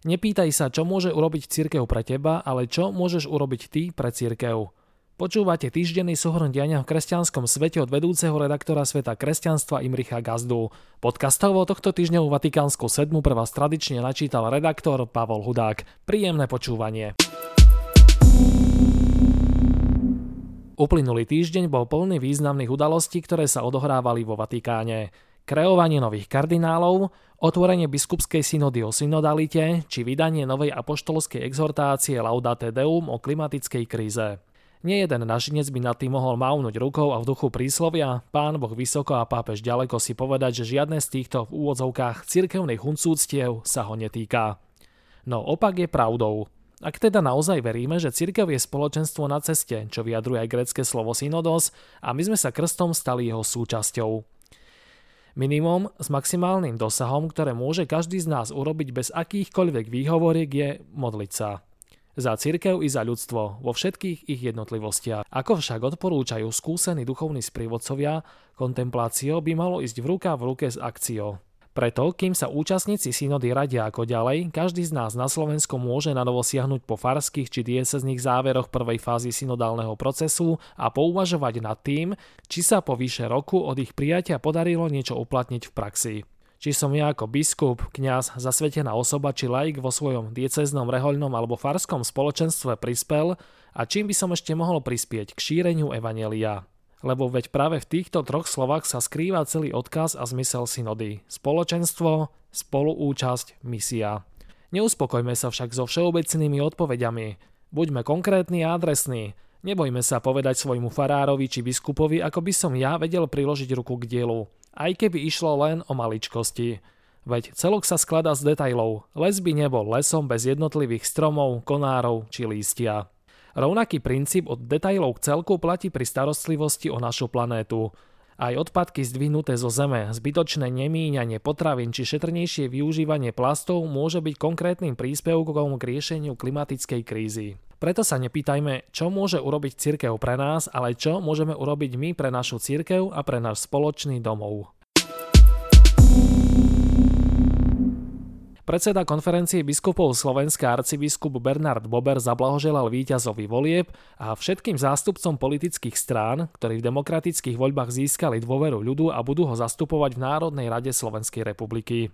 Nepýtaj sa, čo môže urobiť církev pre teba, ale čo môžeš urobiť ty pre církev. Počúvate týždenný súhrn diania v kresťanskom svete od vedúceho redaktora sveta kresťanstva Imricha Gazdu. Podcastovo tohto týždňovú Vatikánsku sedmu pre vás tradične načítal redaktor Pavol Hudák. Príjemné počúvanie. Uplynulý týždeň bol plný významných udalostí, ktoré sa odohrávali vo Vatikáne kreovanie nových kardinálov, otvorenie biskupskej synody o synodalite či vydanie novej apoštolskej exhortácie Laudate Deum o klimatickej kríze. Nie jeden našinec by nad tým mohol mávnuť rukou a v duchu príslovia, pán Boh vysoko a pápež ďaleko si povedať, že žiadne z týchto v úvodzovkách cirkevných huncúctiev sa ho netýka. No opak je pravdou. Ak teda naozaj veríme, že cirkev je spoločenstvo na ceste, čo vyjadruje aj grecké slovo synodos, a my sme sa krstom stali jeho súčasťou. Minimum s maximálnym dosahom, ktoré môže každý z nás urobiť bez akýchkoľvek výhovoriek je modliť sa. Za cirkev i za ľudstvo vo všetkých ich jednotlivostiach. Ako však odporúčajú skúsení duchovní sprievodcovia, kontempláciou by malo ísť v ruka v ruke s akciou. Preto, kým sa účastníci synody radia ako ďalej, každý z nás na Slovensku môže na novo siahnuť po farských či diecezných záveroch prvej fázy synodálneho procesu a pouvažovať nad tým, či sa po vyše roku od ich prijatia podarilo niečo uplatniť v praxi. Či som ja ako biskup, kňaz, zasvetená osoba či laik vo svojom dieceznom, rehoľnom alebo farskom spoločenstve prispel a čím by som ešte mohol prispieť k šíreniu evanelia lebo veď práve v týchto troch slovách sa skrýva celý odkaz a zmysel synody. Spoločenstvo, spoluúčasť, misia. Neuspokojme sa však so všeobecnými odpovediami. Buďme konkrétni a adresní. Nebojme sa povedať svojmu farárovi či biskupovi, ako by som ja vedel priložiť ruku k dielu. Aj keby išlo len o maličkosti. Veď celok sa skladá z detajlov. Les by nebol lesom bez jednotlivých stromov, konárov či lístia. Rovnaký princíp od detajlov k celku platí pri starostlivosti o našu planétu. Aj odpadky zdvihnuté zo zeme, zbytočné nemíňanie potravín či šetrnejšie využívanie plastov môže byť konkrétnym príspevkom k riešeniu klimatickej krízy. Preto sa nepýtajme, čo môže urobiť cirkev pre nás, ale čo môžeme urobiť my pre našu cirkev a pre náš spoločný domov. Predseda konferencie biskupov Slovenska arcibiskup Bernard Bober zablahoželal víťazovi volieb a všetkým zástupcom politických strán, ktorí v demokratických voľbách získali dôveru ľudu a budú ho zastupovať v Národnej rade Slovenskej republiky.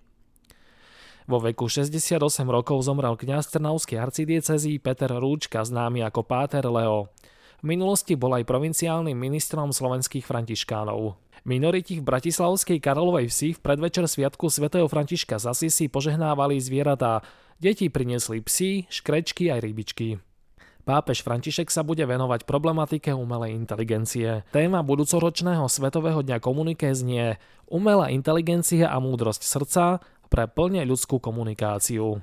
Vo veku 68 rokov zomrel kňaz Trnavskej arcidiecezy Peter Rúčka, známy ako Páter Leo. V minulosti bol aj provinciálnym ministrom slovenských františkánov. Minoriti v bratislavskej Karlovej vsi v predvečer sviatku svätého Františka z Asisi požehnávali zvieratá. Deti priniesli psy, škrečky aj rybičky. Pápež František sa bude venovať problematike umelej inteligencie. Téma budúcoročného Svetového dňa komuniké znie Umelá inteligencia a múdrosť srdca pre plne ľudskú komunikáciu.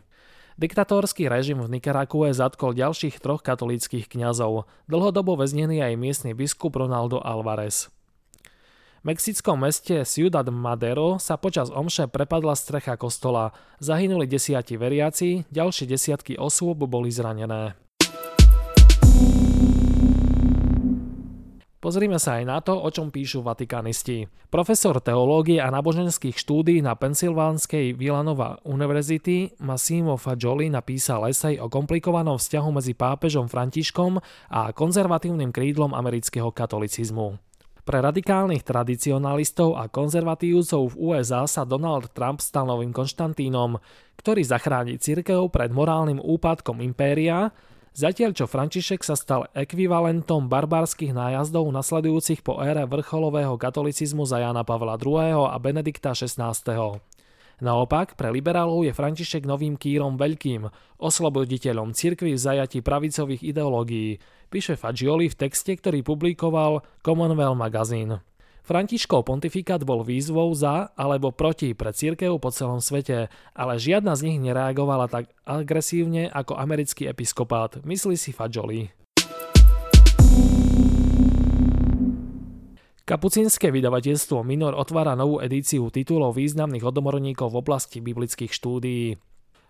Diktatórsky režim v Nikarague zatkol ďalších troch katolíckých kňazov. Dlhodobo väznený aj miestny biskup Ronaldo Alvarez mexickom meste Ciudad Madero sa počas omše prepadla strecha kostola. Zahynuli desiati veriaci, ďalšie desiatky osôb boli zranené. Pozrime sa aj na to, o čom píšu vatikánisti. Profesor teológie a náboženských štúdí na Pensylvánskej Villanova University Massimo Fagioli napísal esej o komplikovanom vzťahu medzi pápežom Františkom a konzervatívnym krídlom amerického katolicizmu. Pre radikálnych tradicionalistov a konzervatívcov v USA sa Donald Trump stal novým Konštantínom, ktorý zachráni cirkev pred morálnym úpadkom impéria, zatiaľ čo František sa stal ekvivalentom barbarských nájazdov nasledujúcich po ére vrcholového katolicizmu za Jana Pavla II. a Benedikta XVI. Naopak, pre liberálov je František novým kýrom veľkým, osloboditeľom cirkvy v zajati pravicových ideológií, píše Fagioli v texte, ktorý publikoval Commonwealth Magazine. Františkov pontifikát bol výzvou za alebo proti pre církev po celom svete, ale žiadna z nich nereagovala tak agresívne ako americký episkopát, myslí si Fagioli. Kapucínske vydavateľstvo Minor otvára novú edíciu titulov významných odborníkov v oblasti biblických štúdií.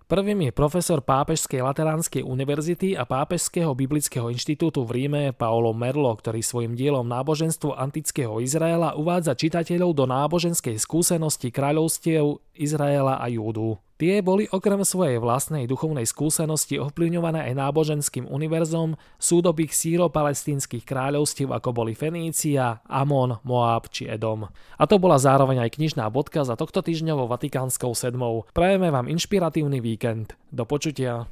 Prvým je profesor Pápežskej Lateránskej univerzity a Pápežského biblického inštitútu v Ríme Paolo Merlo, ktorý svojim dielom náboženstvo antického Izraela uvádza čitateľov do náboženskej skúsenosti kráľovstiev Izraela a Júdu. Tie boli okrem svojej vlastnej duchovnej skúsenosti ovplyvňované aj náboženským univerzom súdobých síro-palestínskych kráľovstiev ako boli Fenícia, Amon, Moab či Edom. A to bola zároveň aj knižná bodka za tohto týždňovou Vatikánskou sedmou. Prajeme vám inšpiratívny víkend. Do počutia.